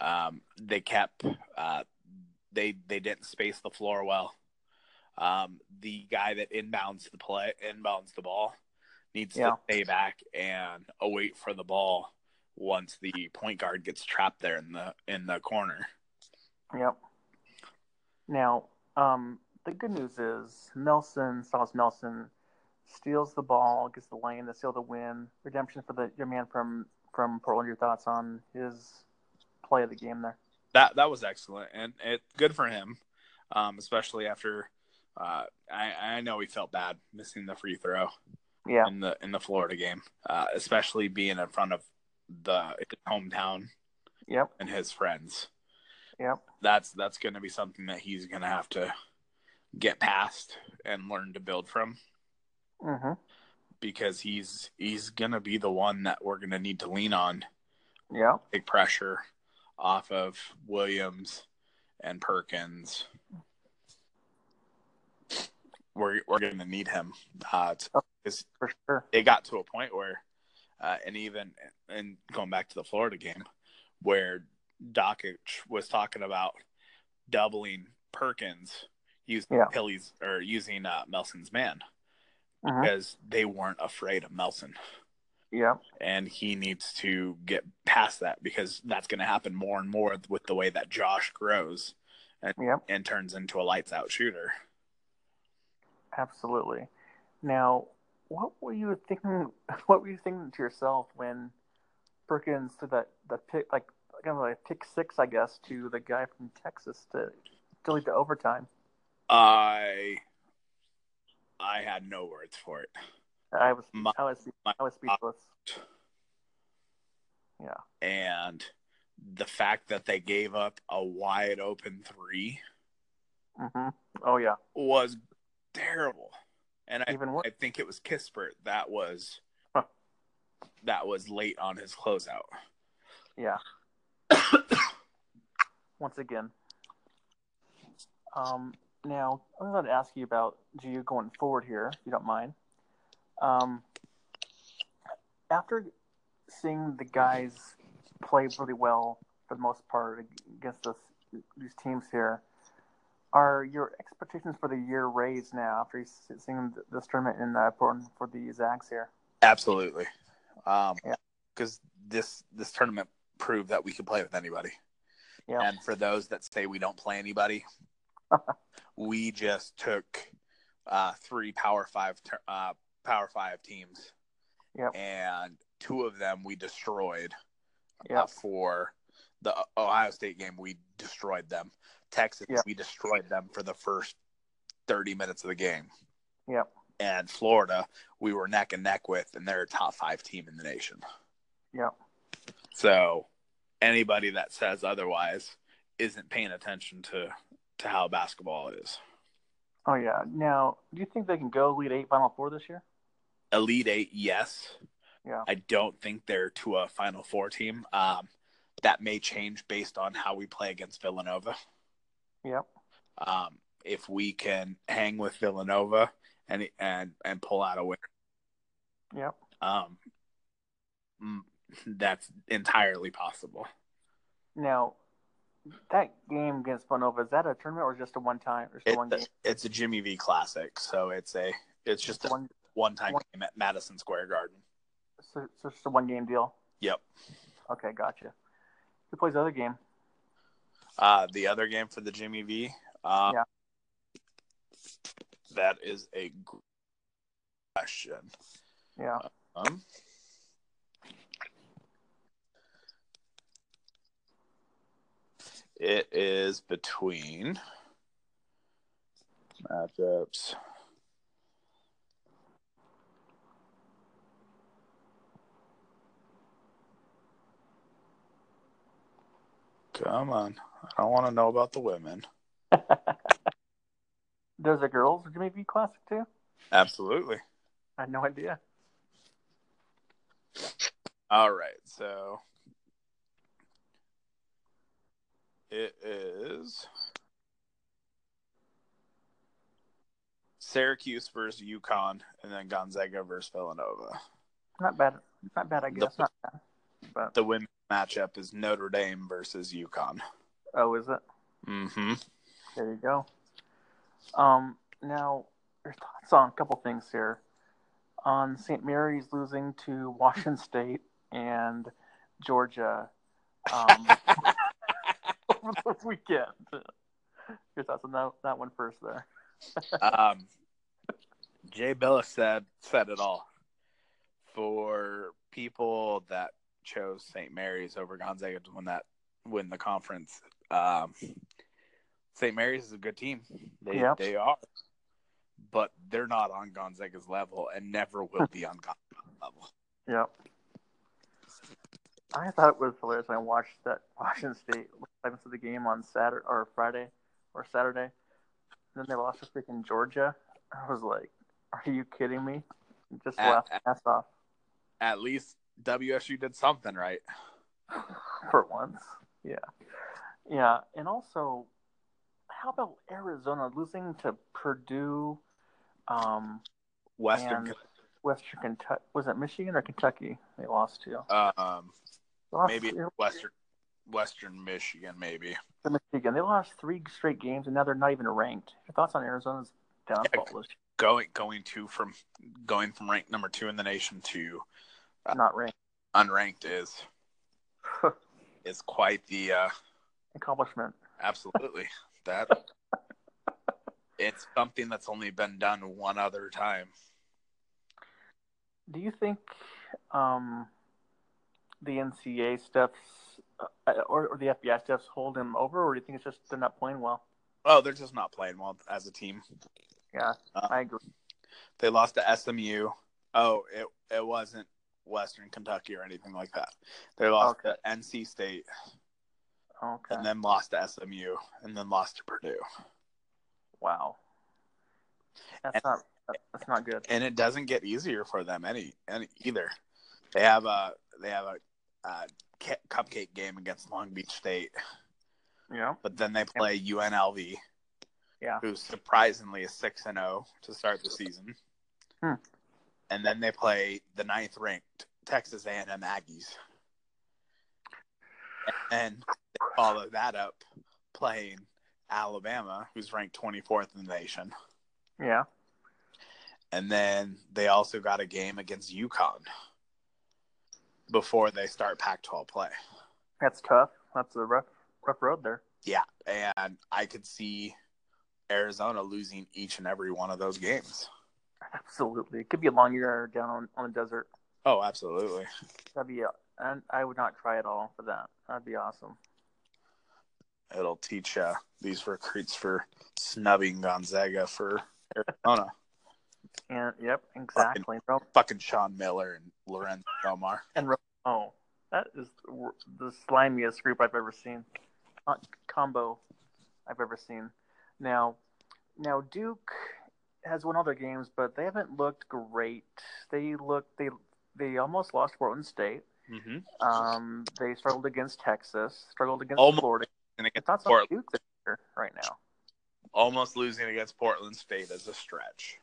Um, they kept uh, they they didn't space the floor well. Um, the guy that inbounds the play inbounds the ball needs Yeah. to stay back and await for the ball once the point guard gets trapped there in the in the corner. Yep. Now, um, the good news is Melson, Silas Melson, steals the ball, gets the lane to seal the win. Redemption for the your man from from Portland. Your thoughts on his play of the game there? That that was excellent and it good for him, um, especially after uh, I I know he felt bad missing the free throw. Yeah. in the in the Florida game, uh, especially being in front of the hometown Yep. and his friends. Yep. That's that's going to be something that he's going to have to get past and learn to build from Mhm. because he's he's going to be the one that we're going to need to lean on, Yeah. take pressure off of Williams and Perkins. We're we're going to need him uh, to, 'cause For sure. it got to a point where, uh, and even and going back to the Florida game, where Dakich was talking about doubling Perkins using Yeah. Tillie's or using uh, Melson's man Mhm. because they weren't afraid of Melson, Yep. and he needs to get past that because that's going to happen more and more with the way that Josh grows and Yep. and turns into a lights out shooter. Absolutely. Now, what were you thinking? What were you thinking to yourself when Perkins to that the pick like kind of like pick six, I guess, to the guy from Texas to to lead to overtime? I I had no words for it. I was My- I was my- I was speechless. Yeah. and the fact that they gave up a wide open three mm-hmm. Oh yeah. was terrible. And I, Even. I think it was Kispert that was Huh. that was late on his closeout. Yeah. Once again. Um, now, I'm going to ask you about GU going forward here, if you don't mind. Um, after seeing the guys play really well for the most part against this, these teams here, are your expectations for the year raised now after seeing this tournament in uh, Portland for the Zags here? Absolutely, because um, yeah. this this tournament proved that we could play with anybody. Yeah. And for those that say we don't play anybody, we just took uh, three Power Five uh, Power Five teams, yep. and two of them we destroyed. Yep. Uh, for the Ohio State game, we destroyed them. Texas, yep. we destroyed them for the first thirty minutes of the game. Yep. And Florida, we were neck and neck with, and they're a top five team in the nation. Yep. So anybody that says otherwise isn't paying attention to to how basketball is. Oh yeah. Now, do you think they can go Elite Eight, Final Four this year? Elite Eight, yes. Yeah. I don't think they're to a Final Four team. Um, that may change based on how we play against Villanova. Yep. Um, if we can hang with Villanova and and and pull out a win. Yep. Um, that's entirely possible. Now, that game against Villanova is that a tournament or just a one time or it's one a, game? It's a Jimmy V Classic, so it's a it's just a one one time one, game at Madison Square Garden. So, so it's just a one game deal. Yep. Okay, gotcha. Who plays the other game? Uh, the other game for the Jimmy V. Uh, yeah. That is a question. Yeah. Um, It is between matchups. Come on. I don't want to know about the women. There's a girls Jimmy V Classic too? Absolutely. I had no idea. All right. So It is Syracuse versus UConn, and then Gonzaga versus Villanova. Not bad. Not bad, I guess. The, Not bad. But the women's matchup is Notre Dame versus UConn. Oh, is it? Mm-hmm. There you go. Um, now your thoughts on a couple things here. On St. Mary's losing to Washington State and Georgia. Um, over the weekend. Your thoughts on that, that one first there. um, Jay Bilas said said it all. For people that chose St. Mary's over Gonzaga to win that win the conference, um, St. Mary's is a good team. They yep. they are, but they're not on Gonzaga's level and never will be on Gonzaga's level. Yep. I thought it was hilarious when I watched that Washington State segments of the game on Saturday or Friday or Saturday. And then they lost to freaking Georgia. I was like, "Are you kidding me?" Just at, laughed ass off. At least WSU did something right. For once, yeah, yeah, and also, how about Arizona losing to Purdue? Um, Western Western Kentucky was it Michigan or Kentucky they lost to? Um, maybe Western Western Michigan, maybe. Michigan. They lost three straight games, and now they're not even ranked. Your thoughts on Arizona's downfall? Yeah, going going to from going from ranked number two in the nation to not ranked, unranked is is quite the uh, accomplishment. Absolutely, that it's something that's only been done one other time. Do you think um, the NCAA stuff's uh, or, or the FBI stuff's hold him over, or do you think it's just they're not playing well? Oh, they're just not playing well as a team. Yeah, uh, I agree. They lost to SMU. Oh, it it wasn't Western Kentucky or anything like that. They lost okay. to NC State. Okay. And then lost to SMU, and then lost to Purdue. Wow. That's and, not that's not good. And it doesn't get easier for them any, any either. They have a they have a uh, cupcake game against Long Beach State. Yeah. But then they play yeah. UNLV. Yeah. Who surprisingly is six and zero oh to start the season. Hmm. And then they play the ninth ranked Texas A and M Aggies. And they follow that up playing Alabama, who's ranked 24th in the nation. Yeah. And then they also got a game against UConn before they start Pac 12 play. That's tough. That's a rough, rough road there. Yeah. And I could see Arizona losing each and every one of those games. Absolutely. It could be a long year down on, on the desert. Oh, absolutely. That'd be, and I would not cry at all for that. That'd be awesome. It'll teach uh, these recruits for snubbing Gonzaga for Arizona. And yep, exactly. Fucking, fucking Sean Miller and Lorenzo Romar. And oh, that is the slimiest group I've ever seen. Uh, combo I've ever seen. Now, now Duke has won all their games, but they haven't looked great. They look they they almost lost Portland State. Mm-hmm. Um, they struggled against Texas, struggled against Almost Florida. Against It's not Portland. Duke this year right now. Almost losing against Portland State is a stretch.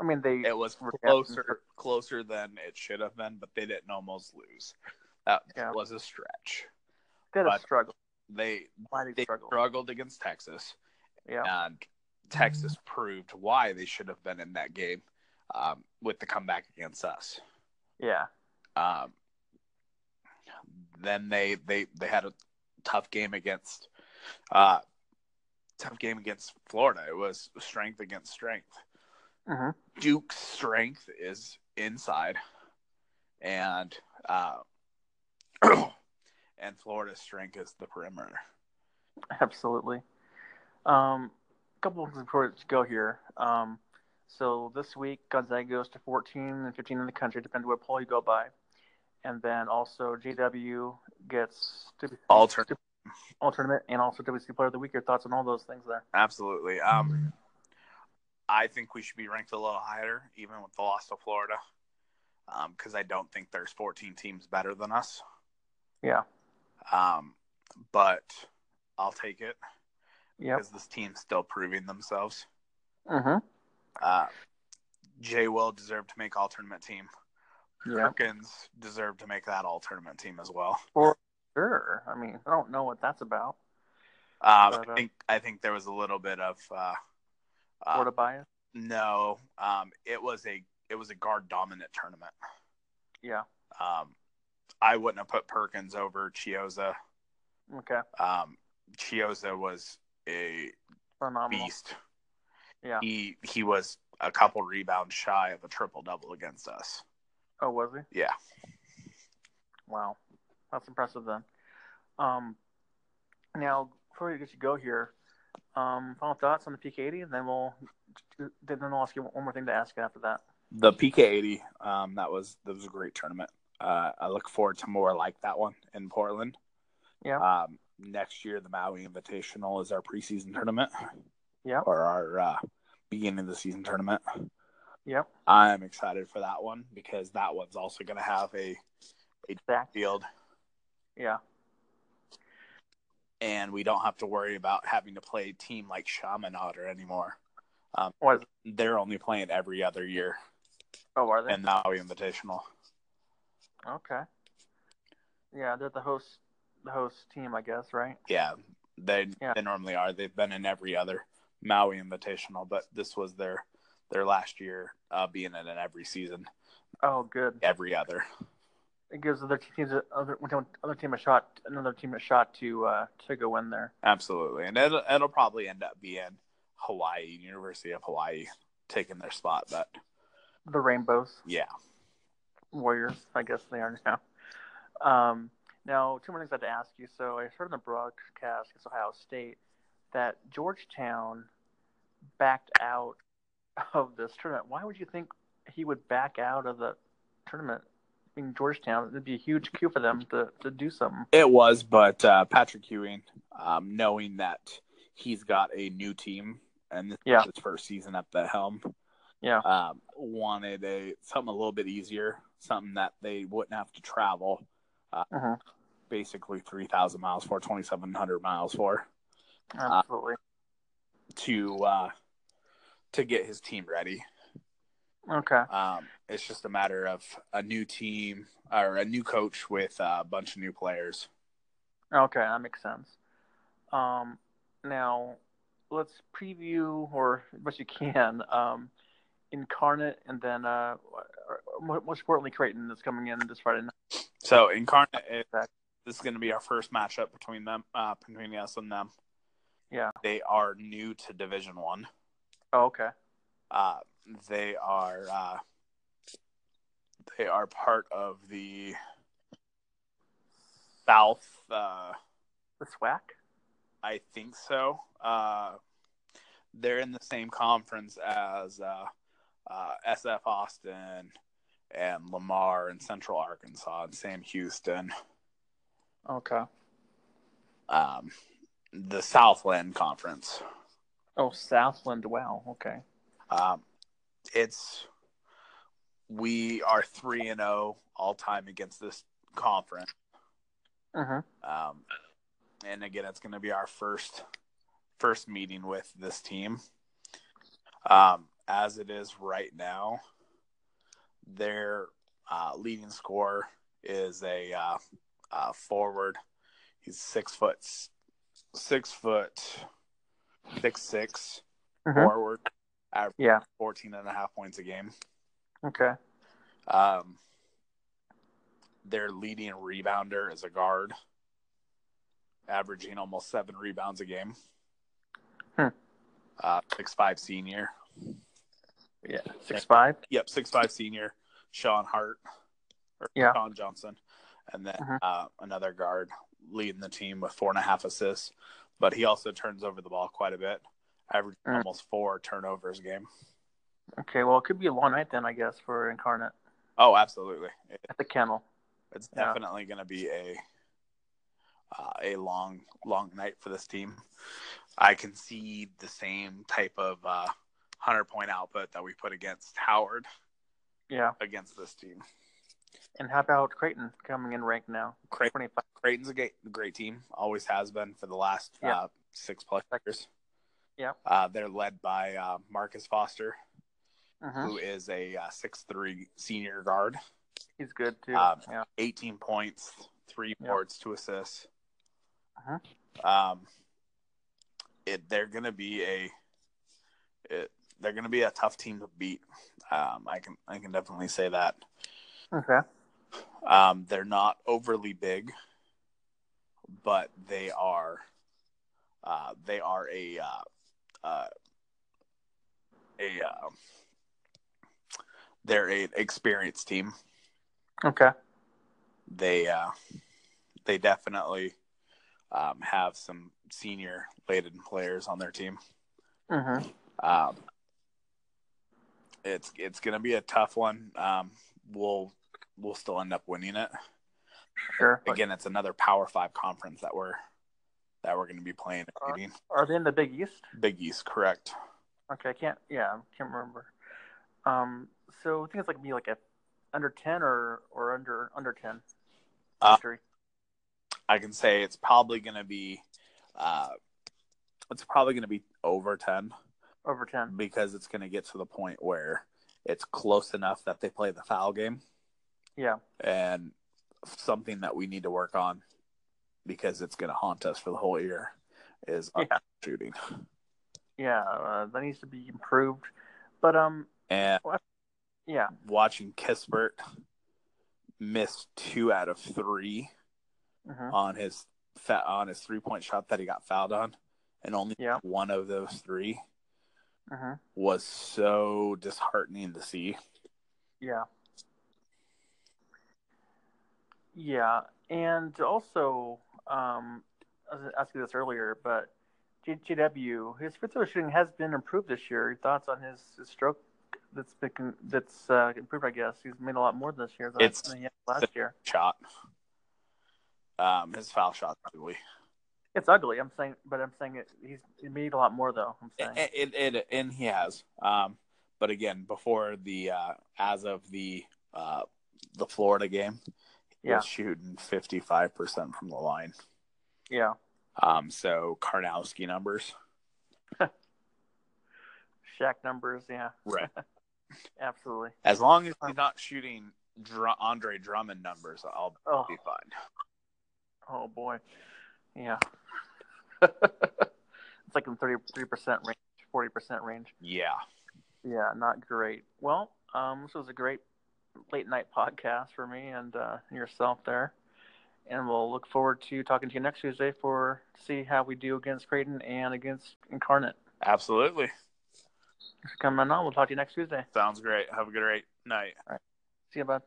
I mean, they It was closer closer than it should have been, but they didn't almost lose. That Yeah. was a stretch. they had a struggle. They they they struggle? struggled against Texas, Yeah, and Texas proved why they should have been in that game um, with the comeback against us. yeah, Um, then they, they they had a tough game against uh, tough game against Florida. It was strength against strength. hmm Duke's strength is inside, and uh, and Florida's strength is the perimeter. absolutely. Um, couple of things before we go here. Um, so this week Gonzaga goes to 14 and 15 in the country, depending on what poll you go by, and then also JW gets to All tournament. all tournament and also WC Player of the Week. Your thoughts on all those things there? Absolutely. Um, I think we should be ranked a little higher, even with the loss to Florida, because I don't think there's 14 teams better than us. Yeah, Um, but I'll take it yep. because this team's still proving themselves. hmm Uh, Jay Will deserved to make all tournament team. Yeah, Perkins deserved to make that all tournament team as well. For sure. I mean, I don't know what that's about. Um, But, uh, I think I think there was a little bit of uh, uh, bias. no. Um, it was a it was a guard dominant tournament. Yeah. Um, I wouldn't have put Perkins over Chiozza. Okay. Um, Chiozza was a Phenomenal. beast. Yeah. He he was a couple rebounds shy of a triple double against us. Oh, was he? Yeah. Wow, that's impressive then. Um, now before we get you go here, um, final thoughts on the PK80, and then we'll then I'll ask you one more thing to ask after that. The PK80, um, that was that was a great tournament. Uh, I look forward to more like that one in Portland. Yeah. Um, next year, the Maui Invitational is our preseason tournament. Yeah. Or our uh, beginning of the season tournament. Yep. I'm excited for that one because that one's also going to have a Exact. field, Yeah. and we don't have to worry about having to play a team like Chaminade anymore. Was They're only playing every other year oh are they? in Maui Invitational. okay. Yeah, they're the host host team, I guess, right? Yeah, they Yeah. they normally are. They've been in every other Maui Invitational, but this was their their last year uh, being in it every season, Oh, good. every other. It gives other teams a, other other team a shot, another team a shot to uh, to go in there. Absolutely, and it'll it'll probably end up being Hawaii University of Hawaii taking their spot, but The Rainbows. yeah, Warriors, I guess they are now. Um, now, two more things I had to ask you. So I heard in the broadcast against Ohio State that Georgetown backed out of this tournament. Why would you think he would back out of the tournament? I mean, Georgetown, it'd be a huge coup for them to, to do something. it was. But uh, Patrick Ewing, um, knowing that he's got a new team and this Yeah. is his first season at the helm, Yeah. um, wanted a something a little bit easier, something that they wouldn't have to travel Mhm. basically 3,000 miles for, 2,700 miles for, Absolutely. to uh, to get his team ready. Okay. Um, it's just a matter of a new team or a new coach with a bunch of new players. Okay, that makes sense. Um, now, let's preview or much you can um, Incarnate, and then uh, most importantly, Creighton is coming in this Friday night. So Incarnate, is, this is going to be our first matchup between them, uh, between us and them. Yeah, they are new to Division One. Oh, okay. Uh, they are uh, they are part of the South. Uh, the SWAC. I think so. Uh, they're in the same conference as uh, uh, SF Austin and Lamar and Central Arkansas and Sam Houston. Okay. Um, the Southland Conference. Oh, Southland. Wow. Okay. Um, it's we are three and zero oh all time against this conference. Uh-huh. Um, and again, it's going to be our first first meeting with this team. Um, as it is right now, their uh, leading scorer is a uh, uh, forward. He's six foot, six foot, six six Mhm. forward, Yeah. 14 and a half points a game. Okay. Um, their leading rebounder is a guard, averaging almost seven rebounds a game. Hmm. Uh, six five senior. Yeah. Six five. Yep, six five senior. Sean Hart or Yeah. Sean Johnson, and then Mhm. uh, another guard leading the team with four and a half assists. But he also turns over the ball quite a bit, averaging Mm. almost four turnovers a game. Okay. Well, it could be a long night then, I guess, for Incarnate Oh, absolutely. It- at the kennel. It's Yeah. definitely going to be a uh, a long, long night for this team. I can see the same type of uh, hundred point output that we put against Howard Yeah. against this team. And how about Creighton coming in ranked now? Creighton, Creighton's a great, great team. Always has been for the last Yeah. uh, six plus years. Yeah. Uh, they're led by uh, Marcus Foster, Mhm. who is a uh, six three senior guard. He's good too. Um, yeah. 18 points, three Yeah. boards, two assists. Uh-huh. Um, it they're gonna be a it, they're gonna be a tough team to beat. Um, I can I can definitely say that. Okay. Um, they're not overly big, but they are uh, they are a uh, uh, a uh, they're an experienced team. Okay. they uh, they definitely um, have some senior laden players on their team. Mm-hmm. Um, it's it's gonna be a tough one. Um, we'll we'll still end up winning it. Sure. Again, it's another Power Five conference that we're that we're gonna be playing. Uh, and beating. Are they in the Big East? Big East, correct? Okay, I can't. Yeah, I can't remember. Um, so I think it's like be like a under ten or or under under ten. Uh, I can say it's probably gonna be uh, it's probably gonna be over ten over 10 because it's going to get to the point where it's close enough that they play the foul game. Yeah. And something that we need to work on because it's going to haunt us for the whole year is yeah. shooting. Yeah, uh, that needs to be improved. But um and yeah, watching Kispert miss 2 out of 3 mm-hmm. on his on his three-point shot that he got fouled on and only yeah. one of those 3 uh-huh. was so disheartening to see. Yeah. Yeah, and also, um, I was asking this earlier, but GW, his free throw shooting has been improved this year. Thoughts on his, his stroke that's been that's uh, improved? I guess he's made a lot more this year than, it's than last year. Shot. Um, his foul shot ugly. It's ugly. I'm saying, but I'm saying it, he's he made a lot more though. I'm saying. It, it, it, and he has. Um, but again, before the uh, as of the uh, the Florida game, he Yeah. was shooting fifty five percent from the line. yeah. Um, so Karnowski numbers, Shaq numbers. Yeah. right? Absolutely. As long as he's not shooting Dr- Andre Drummond numbers, I'll Oh. be fine. Oh boy. Yeah. it's like in 33 percent range, 40 percent range. Yeah. Yeah, not great. Well, um, this was a great late night podcast for me and uh, yourself there. And we'll look forward to talking to you next Tuesday for see how we do against Creighton and against Incarnate. Absolutely. Thanks for coming on. We'll talk to you next Tuesday. Sounds great. Have a good night. All right. See you, bud.